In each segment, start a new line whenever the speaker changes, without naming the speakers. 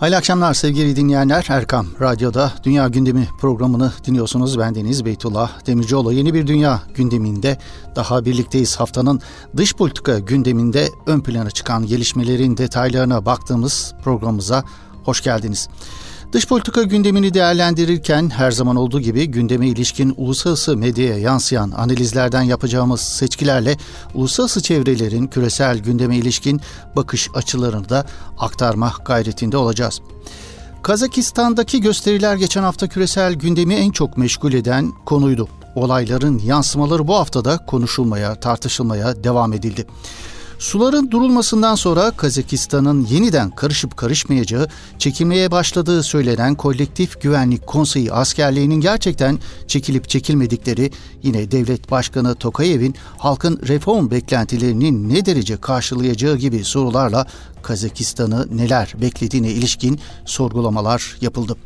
Hayırlı akşamlar sevgili dinleyenler. Erkam Radyo'da Dünya Gündemi programını dinliyorsunuz. Ben Deniz Beytullah Demircioğlu. Yeni bir dünya gündeminde daha birlikteyiz. Haftanın dış politika gündeminde ön plana çıkan gelişmelerin detaylarına baktığımız programımıza hoş geldiniz. Dış politika gündemini değerlendirirken her zaman olduğu gibi gündeme ilişkin uluslararası medyaya yansıyan analizlerden yapacağımız seçkilerle uluslararası çevrelerin küresel gündeme ilişkin bakış açılarını da aktarma gayretinde olacağız. Kazakistan'daki gösteriler geçen hafta küresel gündemi en çok meşgul eden konuydu. Olayların yansımaları bu haftada konuşulmaya, tartışılmaya devam edildi. Suların durulmasından sonra Kazakistan'ın yeniden karışıp karışmayacağı, çekilmeye başladığı söylenen Kolektif Güvenlik Konseyi askerliğinin gerçekten çekilip çekilmedikleri, yine devlet başkanı Tokayev'in halkın reform beklentilerini ne derece karşılayacağı gibi sorularla Kazakistan'ı neler beklediğine ilişkin sorgulamalar yapıldı.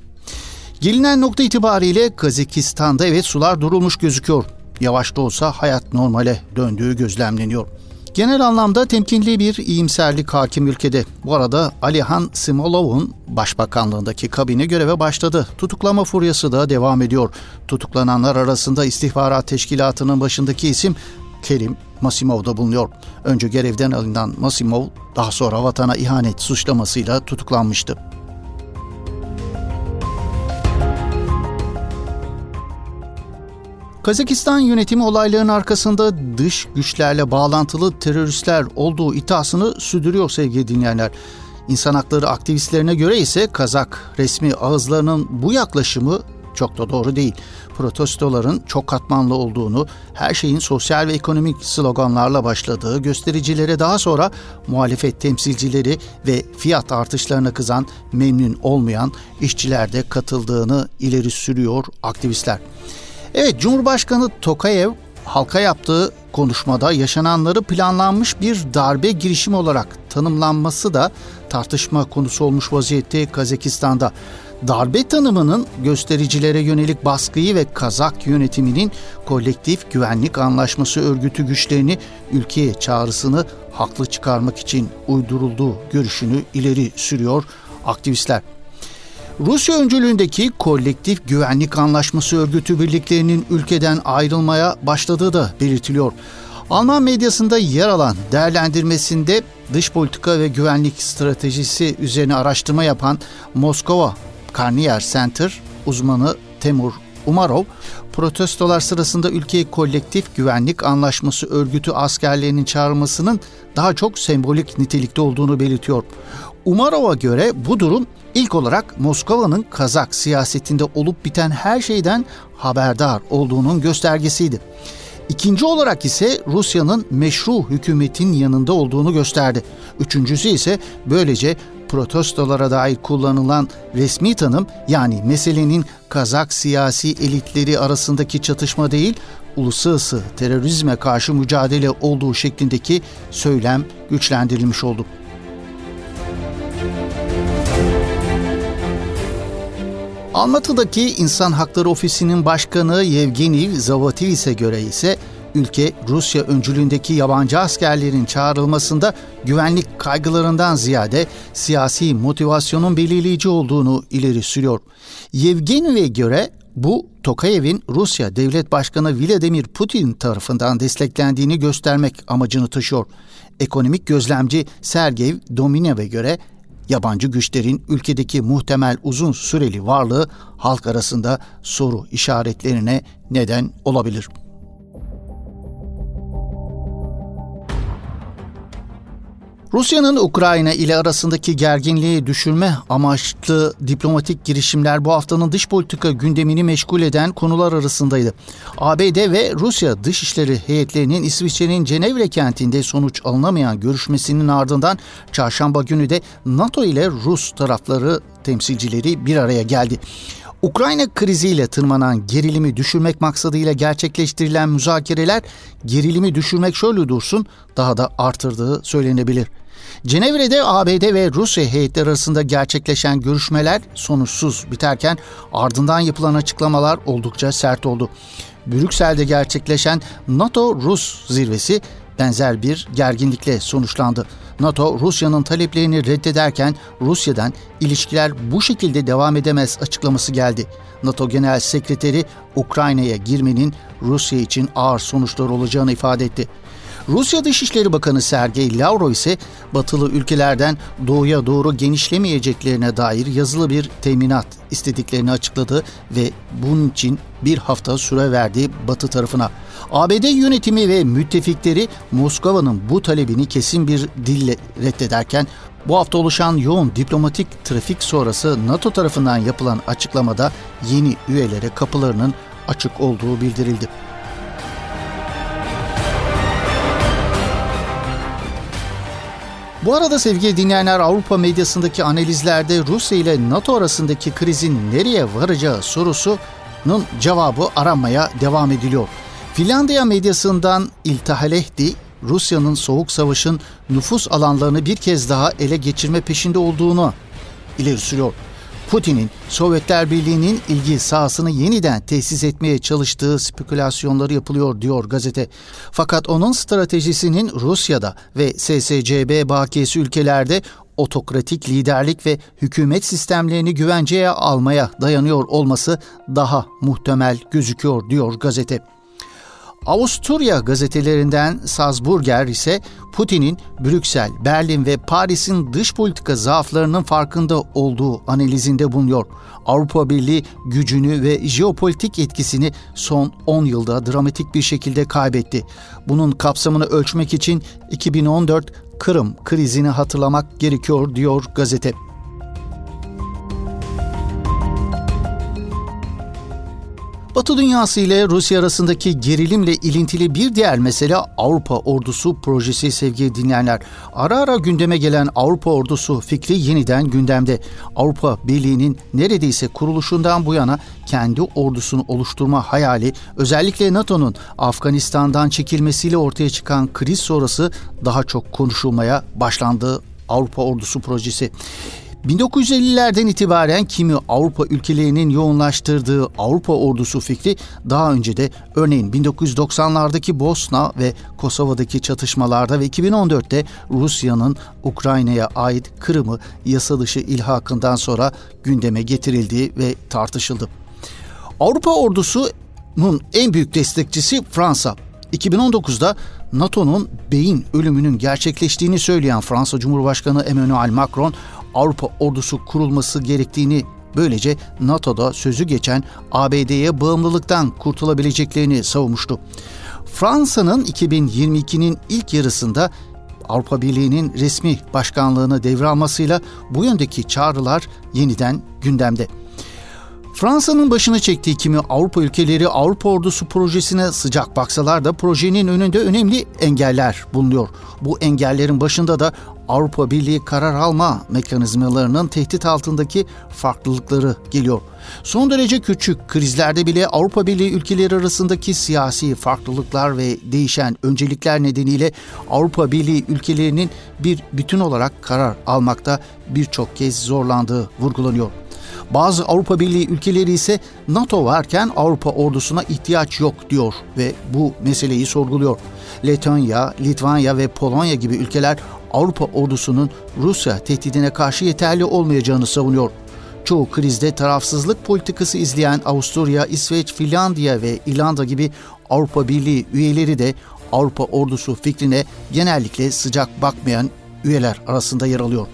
Gelinen nokta itibariyle Kazakistan'da evet sular durulmuş gözüküyor. Yavaş da olsa hayat normale döndüğü gözlemleniyor. Genel anlamda temkinli bir iyimserlik hakim ülkede. Bu arada Alihan Simolov'un başbakanlığındaki kabine göreve başladı. Tutuklama furyası da devam ediyor. Tutuklananlar arasında istihbarat teşkilatının başındaki isim Kerim Masimov da bulunuyor. Önce görevden alınan Masimov daha sonra vatana ihanet suçlamasıyla tutuklanmıştı. Kazakistan yönetimi olayların arkasında dış güçlerle bağlantılı teröristler olduğu iddiasını sürdürüyor sevgili dinleyenler. İnsan hakları aktivistlerine göre ise Kazak resmi ağızlarının bu yaklaşımı çok da doğru değil. Protestoların çok katmanlı olduğunu, her şeyin sosyal ve ekonomik sloganlarla başladığı, göstericilere daha sonra muhalefet temsilcileri ve fiyat artışlarına kızan, memnun olmayan işçiler de katıldığını ileri sürüyor aktivistler. Evet Cumhurbaşkanı Tokayev halka yaptığı konuşmada yaşananları planlanmış bir darbe girişimi olarak tanımlanması da tartışma konusu olmuş vaziyette Kazakistan'da. Darbe tanımının göstericilere yönelik baskıyı ve Kazak yönetiminin kolektif güvenlik anlaşması örgütü güçlerini ülkeye çağrısını haklı çıkarmak için uydurulduğu görüşünü ileri sürüyor aktivistler. Rusya öncülüğündeki kolektif güvenlik anlaşması örgütü birliklerinin ülkeden ayrılmaya başladığı da belirtiliyor. Alman medyasında yer alan değerlendirmesinde dış politika ve güvenlik stratejisi üzerine araştırma yapan Moskova Carnier Center uzmanı Temur Umarov, protestolar sırasında ülkeye kolektif güvenlik anlaşması örgütü askerlerinin çağrılmasının daha çok sembolik nitelikte olduğunu belirtiyor. Umarov'a göre bu durum ilk olarak Moskova'nın Kazak siyasetinde olup biten her şeyden haberdar olduğunun göstergesiydi. İkinci olarak ise Rusya'nın meşru hükümetin yanında olduğunu gösterdi. Üçüncüsü ise böylece protestolara dair kullanılan resmi tanım yani meselenin Kazak siyasi elitleri arasındaki çatışma değil, uluslararası terörizme karşı mücadele olduğu şeklindeki söylem güçlendirilmiş oldu. Almatı'daki İnsan Hakları Ofisi'nin başkanı Yevgeni Zavativis'e göre ise ülke Rusya öncülüğündeki yabancı askerlerin çağrılmasında güvenlik kaygılarından ziyade siyasi motivasyonun belirleyici olduğunu ileri sürüyor. Yevgeni'ye göre bu Tokayev'in Rusya Devlet Başkanı Vladimir Putin tarafından desteklendiğini göstermek amacını taşıyor. Ekonomik gözlemci Sergey Dominev'e göre yabancı güçlerin ülkedeki muhtemel uzun süreli varlığı halk arasında soru işaretlerine neden olabilir. Rusya'nın Ukrayna ile arasındaki gerginliği düşürme amaçlı diplomatik girişimler bu haftanın dış politika gündemini meşgul eden konular arasındaydı. ABD ve Rusya Dışişleri heyetlerinin İsviçre'nin Cenevre kentinde sonuç alınamayan görüşmesinin ardından çarşamba günü de NATO ile Rus tarafları temsilcileri bir araya geldi. Ukrayna kriziyle tırmanan gerilimi düşürmek maksadıyla gerçekleştirilen müzakereler gerilimi düşürmek şöyle dursun daha da artırdığı söylenebilir. Cenevre'de ABD ve Rusya heyetleri arasında gerçekleşen görüşmeler sonuçsuz biterken ardından yapılan açıklamalar oldukça sert oldu. Brüksel'de gerçekleşen NATO-Rus zirvesi benzer bir gerginlikle sonuçlandı. NATO Rusya'nın taleplerini reddederken Rusya'dan ilişkiler bu şekilde devam edemez açıklaması geldi. NATO Genel Sekreteri Ukrayna'ya girmenin Rusya için ağır sonuçlar olacağını ifade etti. Rusya Dışişleri Bakanı Sergey Lavrov ise batılı ülkelerden doğuya doğru genişlemeyeceklerine dair yazılı bir teminat istediklerini açıkladı ve bunun için bir hafta süre verdi batı tarafına. ABD yönetimi ve müttefikleri Moskova'nın bu talebini kesin bir dille reddederken bu hafta oluşan yoğun diplomatik trafik sonrası NATO tarafından yapılan açıklamada yeni üyelere kapılarının açık olduğu bildirildi. Bu arada sevgili dinleyenler Avrupa medyasındaki analizlerde Rusya ile NATO arasındaki krizin nereye varacağı sorusunun cevabı aranmaya devam ediliyor. Finlandiya medyasından İltahalehdi, Rusya'nın Soğuk Savaş'ın nüfus alanlarını bir kez daha ele geçirme peşinde olduğunu ileri sürüyor. Putin'in Sovyetler Birliği'nin ilgi sahasını yeniden tesis etmeye çalıştığı spekülasyonları yapılıyor diyor gazete. Fakat onun stratejisinin Rusya'da ve SSCB bakiyesi ülkelerde otokratik liderlik ve hükümet sistemlerini güvenceye almaya dayanıyor olması daha muhtemel gözüküyor diyor gazete. Avusturya gazetelerinden Salzburger ise Putin'in Brüksel, Berlin ve Paris'in dış politika zaaflarının farkında olduğu analizinde bulunuyor. Avrupa Birliği gücünü ve jeopolitik etkisini son 10 yılda dramatik bir şekilde kaybetti. Bunun kapsamını ölçmek için 2014 Kırım krizini hatırlamak gerekiyor diyor gazete. Batı dünyası ile Rusya arasındaki gerilimle ilintili bir diğer mesele Avrupa Ordusu projesi sevgili dinleyenler. Ara ara gündeme gelen Avrupa Ordusu fikri yeniden gündemde. Avrupa Birliği'nin neredeyse kuruluşundan bu yana kendi ordusunu oluşturma hayali özellikle NATO'nun Afganistan'dan çekilmesiyle ortaya çıkan kriz sonrası daha çok konuşulmaya başlandı Avrupa Ordusu projesi. 1950'lerden itibaren kimi Avrupa ülkelerinin yoğunlaştırdığı Avrupa ordusu fikri daha önce de örneğin 1990'lardaki Bosna ve Kosova'daki çatışmalarda ve 2014'te Rusya'nın Ukrayna'ya ait Kırım'ı yasa dışı ilhakından sonra gündeme getirildi ve tartışıldı. Avrupa ordusunun en büyük destekçisi Fransa. 2019'da NATO'nun beyin ölümünün gerçekleştiğini söyleyen Fransa Cumhurbaşkanı Emmanuel Macron Avrupa ordusu kurulması gerektiğini böylece NATO'da sözü geçen ABD'ye bağımlılıktan kurtulabileceklerini savunmuştu. Fransa'nın 2022'nin ilk yarısında Avrupa Birliği'nin resmi başkanlığını devralmasıyla bu yöndeki çağrılar yeniden gündemde. Fransa'nın başını çektiği kimi Avrupa ülkeleri Avrupa Ordusu projesine sıcak baksalar da projenin önünde önemli engeller bulunuyor. Bu engellerin başında da Avrupa Birliği karar alma mekanizmalarının tehdit altındaki farklılıkları geliyor. Son derece küçük krizlerde bile Avrupa Birliği ülkeleri arasındaki siyasi farklılıklar ve değişen öncelikler nedeniyle Avrupa Birliği ülkelerinin bir bütün olarak karar almakta birçok kez zorlandığı vurgulanıyor. Bazı Avrupa Birliği ülkeleri ise NATO varken Avrupa ordusuna ihtiyaç yok diyor ve bu meseleyi sorguluyor. Letonya, Litvanya ve Polonya gibi ülkeler Avrupa ordusunun Rusya tehdidine karşı yeterli olmayacağını savunuyor. Çoğu krizde tarafsızlık politikası izleyen Avusturya, İsveç, Finlandiya ve İrlanda gibi Avrupa Birliği üyeleri de Avrupa ordusu fikrine genellikle sıcak bakmayan üyeler arasında yer alıyor.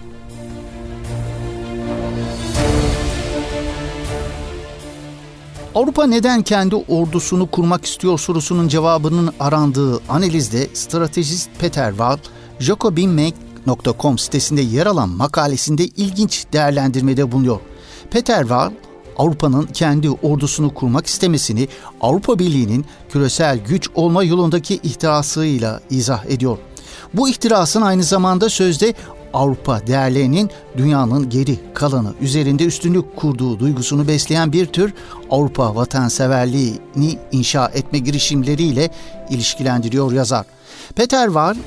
Avrupa neden kendi ordusunu kurmak istiyor sorusunun cevabının arandığı analizde stratejist Peter Wall, jacobinmake.com sitesinde yer alan makalesinde ilginç değerlendirmede bulunuyor. Peter Wall, Avrupa'nın kendi ordusunu kurmak istemesini Avrupa Birliği'nin küresel güç olma yolundaki ihtirasıyla izah ediyor. Bu ihtirasın aynı zamanda sözde Avrupa değerlerinin dünyanın geri kalanı üzerinde üstünlük kurduğu duygusunu besleyen bir tür Avrupa vatanseverliğini inşa etme girişimleriyle ilişkilendiriyor yazar. Peter var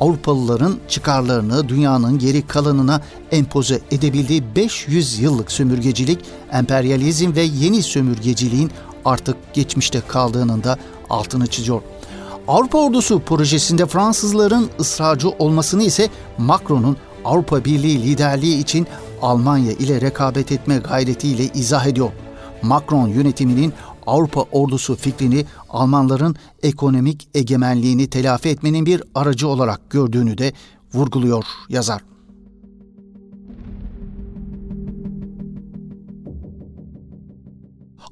Avrupalıların çıkarlarını dünyanın geri kalanına empoze edebildiği 500 yıllık sömürgecilik, emperyalizm ve yeni sömürgeciliğin artık geçmişte kaldığının da altını çiziyor. Avrupa Ordusu projesinde Fransızların ısrarcı olmasını ise Macron'un Avrupa Birliği liderliği için Almanya ile rekabet etme gayretiyle izah ediyor. Macron yönetiminin Avrupa ordusu fikrini Almanların ekonomik egemenliğini telafi etmenin bir aracı olarak gördüğünü de vurguluyor yazar.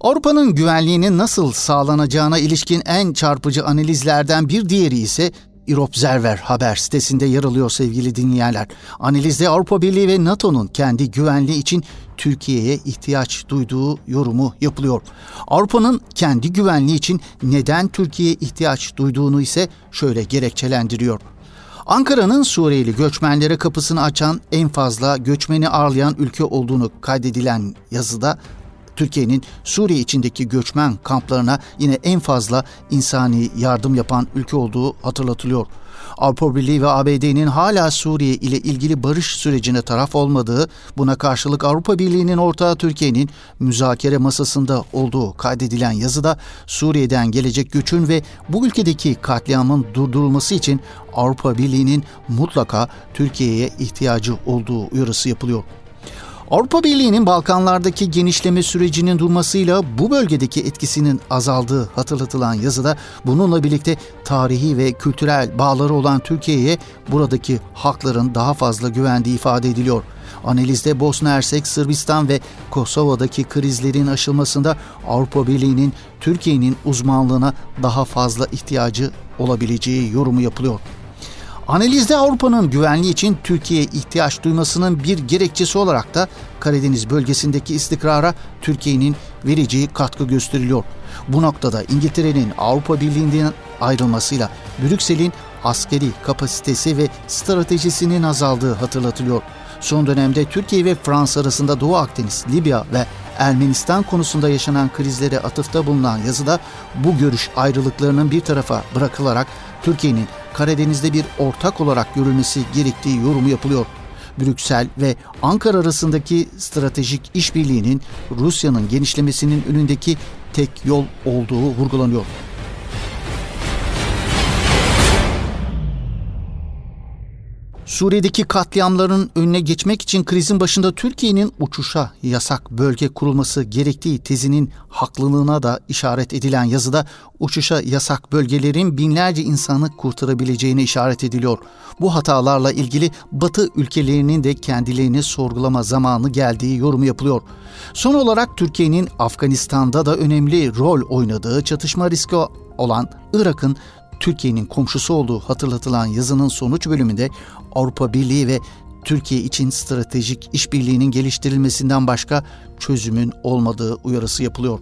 Avrupa'nın güvenliğinin nasıl sağlanacağına ilişkin en çarpıcı analizlerden bir diğeri ise Europzerver haber sitesinde yer alıyor sevgili dinleyenler. Analizde Avrupa Birliği ve NATO'nun kendi güvenliği için Türkiye'ye ihtiyaç duyduğu yorumu yapılıyor. Avrupa'nın kendi güvenliği için neden Türkiye'ye ihtiyaç duyduğunu ise şöyle gerekçelendiriyor. Ankara'nın Suriyeli göçmenlere kapısını açan en fazla göçmeni ağırlayan ülke olduğunu kaydedilen yazıda Türkiye'nin Suriye içindeki göçmen kamplarına yine en fazla insani yardım yapan ülke olduğu hatırlatılıyor. Avrupa Birliği ve ABD'nin hala Suriye ile ilgili barış sürecine taraf olmadığı, buna karşılık Avrupa Birliği'nin ortağı Türkiye'nin müzakere masasında olduğu kaydedilen yazıda Suriye'den gelecek göçün ve bu ülkedeki katliamın durdurulması için Avrupa Birliği'nin mutlaka Türkiye'ye ihtiyacı olduğu uyarısı yapılıyor. Avrupa Birliği'nin Balkanlardaki genişleme sürecinin durmasıyla bu bölgedeki etkisinin azaldığı hatırlatılan yazıda bununla birlikte tarihi ve kültürel bağları olan Türkiye'ye buradaki hakların daha fazla güvendiği ifade ediliyor. Analizde Bosna Hersek, Sırbistan ve Kosova'daki krizlerin aşılmasında Avrupa Birliği'nin Türkiye'nin uzmanlığına daha fazla ihtiyacı olabileceği yorumu yapılıyor. Analizde Avrupa'nın güvenliği için Türkiye'ye ihtiyaç duymasının bir gerekçesi olarak da Karadeniz bölgesindeki istikrara Türkiye'nin vereceği katkı gösteriliyor. Bu noktada İngiltere'nin Avrupa Birliği'nden ayrılmasıyla Brüksel'in askeri kapasitesi ve stratejisinin azaldığı hatırlatılıyor. Son dönemde Türkiye ve Fransa arasında Doğu Akdeniz, Libya ve Ermenistan konusunda yaşanan krizlere atıfta bulunan yazıda bu görüş ayrılıklarının bir tarafa bırakılarak Türkiye'nin Karadeniz'de bir ortak olarak görülmesi gerektiği yorumu yapılıyor. Brüksel ve Ankara arasındaki stratejik işbirliğinin Rusya'nın genişlemesinin önündeki tek yol olduğu vurgulanıyor. Suriye'deki katliamların önüne geçmek için krizin başında Türkiye'nin uçuşa yasak bölge kurulması gerektiği tezinin haklılığına da işaret edilen yazıda uçuşa yasak bölgelerin binlerce insanı kurtarabileceğine işaret ediliyor. Bu hatalarla ilgili Batı ülkelerinin de kendilerini sorgulama zamanı geldiği yorumu yapılıyor. Son olarak Türkiye'nin Afganistan'da da önemli rol oynadığı çatışma riski olan Irak'ın Türkiye'nin komşusu olduğu hatırlatılan yazının sonuç bölümünde Avrupa Birliği ve Türkiye için stratejik işbirliğinin geliştirilmesinden başka çözümün olmadığı uyarısı yapılıyor.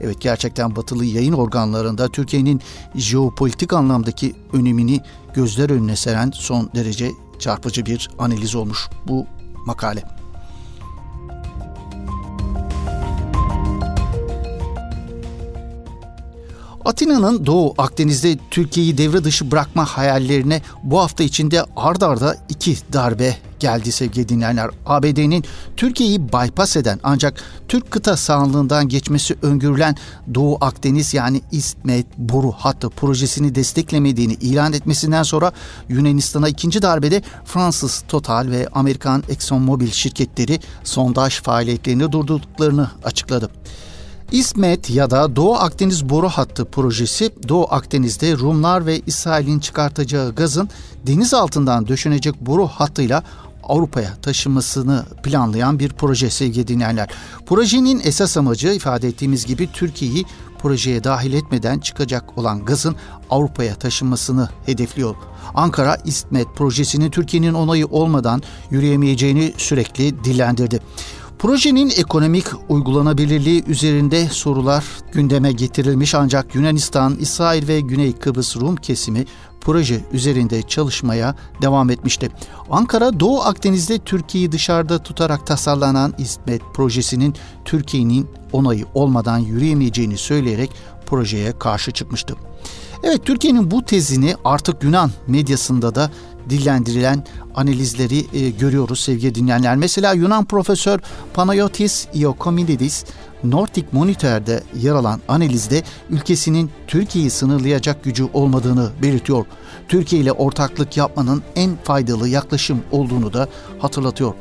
Evet gerçekten batılı yayın organlarında Türkiye'nin jeopolitik anlamdaki önemini gözler önüne seren son derece çarpıcı bir analiz olmuş bu makale. Atina'nın Doğu Akdeniz'de Türkiye'yi devre dışı bırakma hayallerine bu hafta içinde ard arda iki darbe geldi sevgili dinleyenler. ABD'nin Türkiye'yi bypass eden ancak Türk kıta sahanlığından geçmesi öngörülen Doğu Akdeniz yani İsmet boru hattı projesini desteklemediğini ilan etmesinden sonra Yunanistan'a ikinci darbede Fransız Total ve Amerikan ExxonMobil şirketleri sondaj faaliyetlerini durdurduklarını açıkladı. İsmet ya da Doğu Akdeniz Boru Hattı projesi Doğu Akdeniz'de Rumlar ve İsrail'in çıkartacağı gazın deniz altından döşenecek boru hattıyla Avrupa'ya taşımasını planlayan bir proje sevgili dinleyenler. Projenin esas amacı ifade ettiğimiz gibi Türkiye'yi projeye dahil etmeden çıkacak olan gazın Avrupa'ya taşınmasını hedefliyor. Ankara İsmet projesinin Türkiye'nin onayı olmadan yürüyemeyeceğini sürekli dillendirdi. Projenin ekonomik uygulanabilirliği üzerinde sorular gündeme getirilmiş ancak Yunanistan, İsrail ve Güney Kıbrıs Rum kesimi proje üzerinde çalışmaya devam etmişti. Ankara Doğu Akdeniz'de Türkiye'yi dışarıda tutarak tasarlanan İsmet projesinin Türkiye'nin onayı olmadan yürüyemeyeceğini söyleyerek projeye karşı çıkmıştı. Evet Türkiye'nin bu tezini artık Yunan medyasında da dillendirilen analizleri e, görüyoruz sevgili dinleyenler. Mesela Yunan profesör Panayotis Iokomidis Nordic Monitor'da yer alan analizde ülkesinin Türkiye'yi sınırlayacak gücü olmadığını belirtiyor. Türkiye ile ortaklık yapmanın en faydalı yaklaşım olduğunu da hatırlatıyor.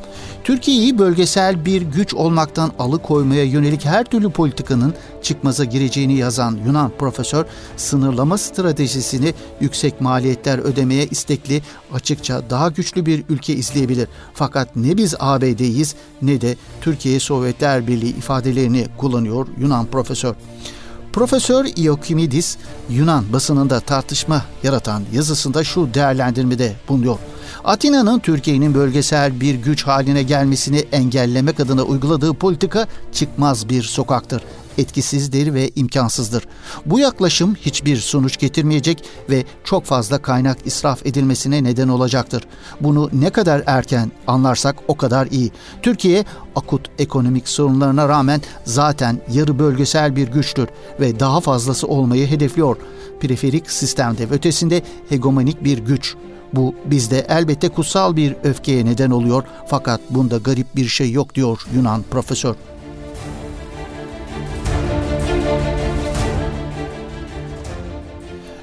Türkiye'yi bölgesel bir güç olmaktan alıkoymaya yönelik her türlü politikanın çıkmaza gireceğini yazan Yunan profesör, sınırlama stratejisini yüksek maliyetler ödemeye istekli, açıkça daha güçlü bir ülke izleyebilir. Fakat ne biz ABD'yiz ne de Türkiye Sovyetler Birliği ifadelerini kullanıyor Yunan profesör. Profesör Iokimidis Yunan basınında tartışma yaratan yazısında şu değerlendirmede bulunuyor. Atina'nın Türkiye'nin bölgesel bir güç haline gelmesini engellemek adına uyguladığı politika çıkmaz bir sokaktır etkisizdir ve imkansızdır. Bu yaklaşım hiçbir sonuç getirmeyecek ve çok fazla kaynak israf edilmesine neden olacaktır. Bunu ne kadar erken anlarsak o kadar iyi. Türkiye akut ekonomik sorunlarına rağmen zaten yarı bölgesel bir güçtür ve daha fazlası olmayı hedefliyor. Periferik sistemde ve ötesinde hegemonik bir güç. Bu bizde elbette kutsal bir öfkeye neden oluyor fakat bunda garip bir şey yok diyor Yunan profesör.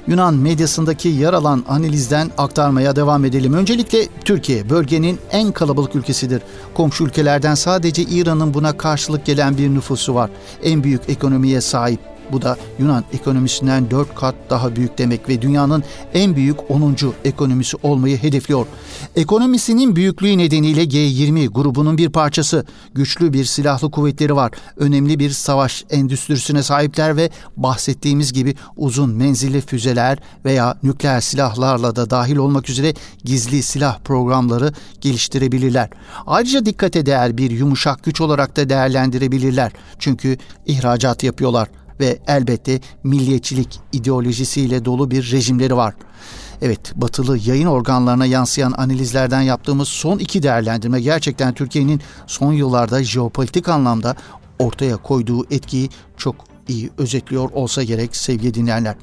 Yunan medyasındaki yer alan analizden aktarmaya devam edelim. Öncelikle Türkiye bölgenin en kalabalık ülkesidir. Komşu ülkelerden sadece İran'ın buna karşılık gelen bir nüfusu var. En büyük ekonomiye sahip bu da Yunan ekonomisinden 4 kat daha büyük demek ve dünyanın en büyük 10. ekonomisi olmayı hedefliyor. Ekonomisinin büyüklüğü nedeniyle G20 grubunun bir parçası. Güçlü bir silahlı kuvvetleri var. Önemli bir savaş endüstrisine sahipler ve bahsettiğimiz gibi uzun menzilli füzeler veya nükleer silahlarla da dahil olmak üzere gizli silah programları geliştirebilirler. Ayrıca dikkate değer bir yumuşak güç olarak da değerlendirebilirler. Çünkü ihracat yapıyorlar ve elbette milliyetçilik ideolojisiyle dolu bir rejimleri var. Evet, batılı yayın organlarına yansıyan analizlerden yaptığımız son iki değerlendirme gerçekten Türkiye'nin son yıllarda jeopolitik anlamda ortaya koyduğu etkiyi çok iyi özetliyor olsa gerek sevgili dinleyenler.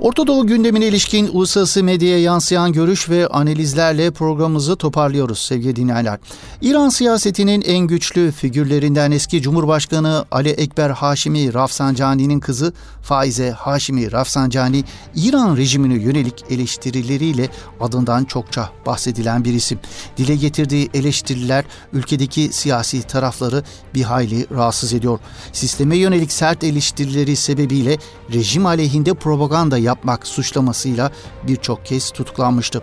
Orta Doğu gündemine ilişkin uluslararası medyaya yansıyan görüş ve analizlerle programımızı toparlıyoruz sevgili dinleyenler. İran siyasetinin en güçlü figürlerinden eski Cumhurbaşkanı Ali Ekber Haşimi Rafsanjani'nin kızı Faize Haşimi Rafsanjani, İran rejimine yönelik eleştirileriyle adından çokça bahsedilen bir isim. Dile getirdiği eleştiriler ülkedeki siyasi tarafları bir hayli rahatsız ediyor. Sisteme yönelik sert eleştirileri sebebiyle rejim aleyhinde propaganda yapmak suçlamasıyla birçok kez tutuklanmıştı.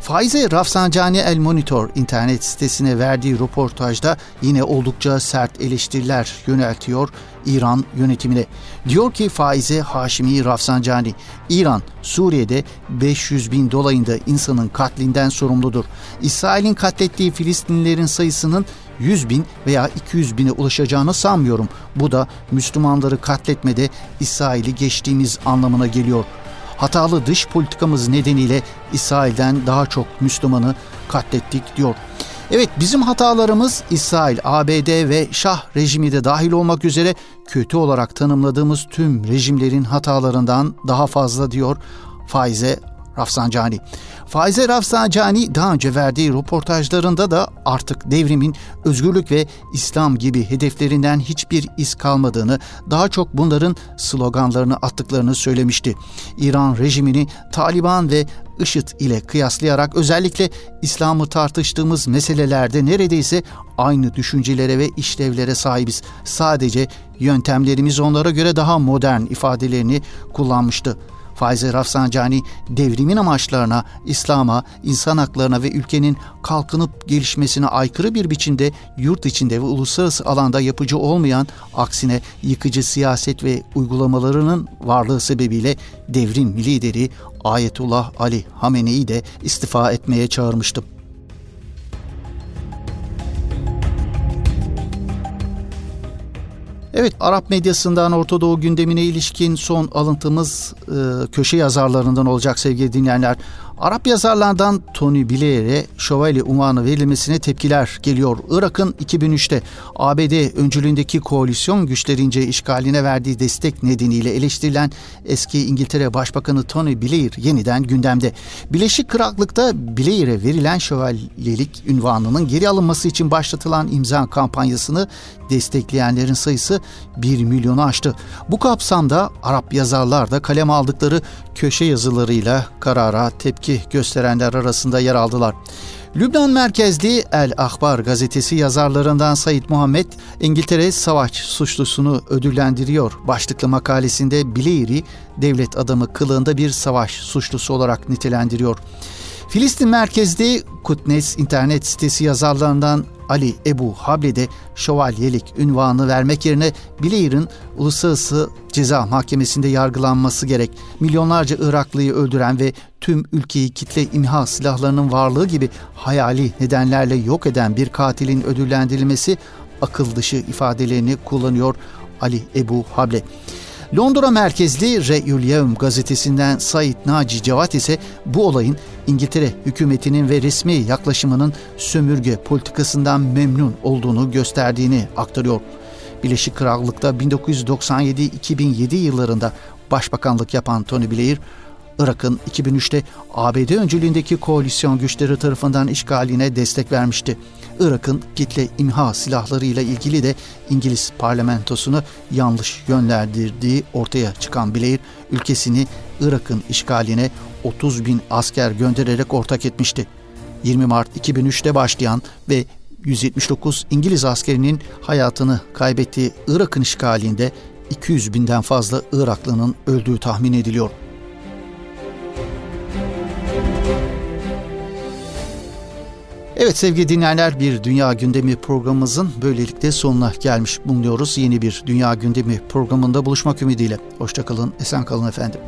Faize Rafsanjani El Monitor internet sitesine verdiği röportajda yine oldukça sert eleştiriler yöneltiyor İran yönetimine. Diyor ki Faize Haşimi Rafsanjani, İran Suriye'de 500 bin dolayında insanın katlinden sorumludur. İsrail'in katlettiği Filistinlilerin sayısının 100 bin veya 200 bine ulaşacağını sanmıyorum. Bu da Müslümanları katletmede İsrail'i geçtiğimiz anlamına geliyor. Hatalı dış politikamız nedeniyle İsrail'den daha çok Müslümanı katlettik diyor. Evet bizim hatalarımız İsrail, ABD ve Şah rejimi de dahil olmak üzere kötü olarak tanımladığımız tüm rejimlerin hatalarından daha fazla diyor Faize Rafsanjani. Faize Rafsanjani daha önce verdiği röportajlarında da artık devrimin özgürlük ve İslam gibi hedeflerinden hiçbir iz kalmadığını, daha çok bunların sloganlarını attıklarını söylemişti. İran rejimini Taliban ve IŞİD ile kıyaslayarak özellikle İslam'ı tartıştığımız meselelerde neredeyse aynı düşüncelere ve işlevlere sahibiz. Sadece yöntemlerimiz onlara göre daha modern ifadelerini kullanmıştı. Faize Rafsanjani devrimin amaçlarına, İslam'a, insan haklarına ve ülkenin kalkınıp gelişmesine aykırı bir biçimde yurt içinde ve uluslararası alanda yapıcı olmayan, aksine yıkıcı siyaset ve uygulamalarının varlığı sebebiyle devrim lideri Ayetullah Ali Hamene'yi de istifa etmeye çağırmıştı. Evet, Arap medyasından Orta Doğu gündemine ilişkin son alıntımız e, köşe yazarlarından olacak sevgili dinleyenler. Arap yazarlardan Tony Blair'e şövalye unvanı verilmesine tepkiler geliyor. Irak'ın 2003'te ABD öncülüğündeki koalisyon güçlerince işgaline verdiği destek nedeniyle eleştirilen eski İngiltere Başbakanı Tony Blair yeniden gündemde. Birleşik Krallık'ta Blair'e verilen şövalyelik ünvanının geri alınması için başlatılan imza kampanyasını destekleyenlerin sayısı 1 milyonu aştı. Bu kapsamda Arap yazarlar da kalem aldıkları köşe yazılarıyla karara tepki gösterenler arasında yer aldılar. Lübnan merkezli El Ahbar gazetesi yazarlarından Said Muhammed İngiltere savaş suçlusunu ödüllendiriyor. Başlıklı makalesinde Blair'i devlet adamı kılığında bir savaş suçlusu olarak nitelendiriyor. Filistin merkezli Kutnes internet sitesi yazarlarından Ali Ebu Hable'de şövalyelik ünvanı vermek yerine Blair'ın Uluslararası Ceza Mahkemesi'nde yargılanması gerek. Milyonlarca Iraklıyı öldüren ve tüm ülkeyi kitle imha silahlarının varlığı gibi hayali nedenlerle yok eden bir katilin ödüllendirilmesi akıl dışı ifadelerini kullanıyor Ali Ebu Hable. Londra merkezli Re'ül Yevm gazetesinden Said Naci Cevat ise bu olayın İngiltere hükümetinin ve resmi yaklaşımının sömürge politikasından memnun olduğunu gösterdiğini aktarıyor. Birleşik Krallık'ta 1997-2007 yıllarında başbakanlık yapan Tony Blair, Irak'ın 2003'te ABD öncülüğündeki koalisyon güçleri tarafından işgaline destek vermişti. Irak'ın kitle imha silahlarıyla ilgili de İngiliz parlamentosunu yanlış yönlendirdiği ortaya çıkan Blair, ülkesini Irak'ın işgaline 30 bin asker göndererek ortak etmişti. 20 Mart 2003'te başlayan ve 179 İngiliz askerinin hayatını kaybettiği Irak'ın işgalinde 200 binden fazla Iraklı'nın öldüğü tahmin ediliyor. Evet sevgili dinleyenler bir Dünya Gündemi programımızın böylelikle sonuna gelmiş bulunuyoruz. Yeni bir Dünya Gündemi programında buluşmak ümidiyle. Hoşçakalın, esen kalın efendim.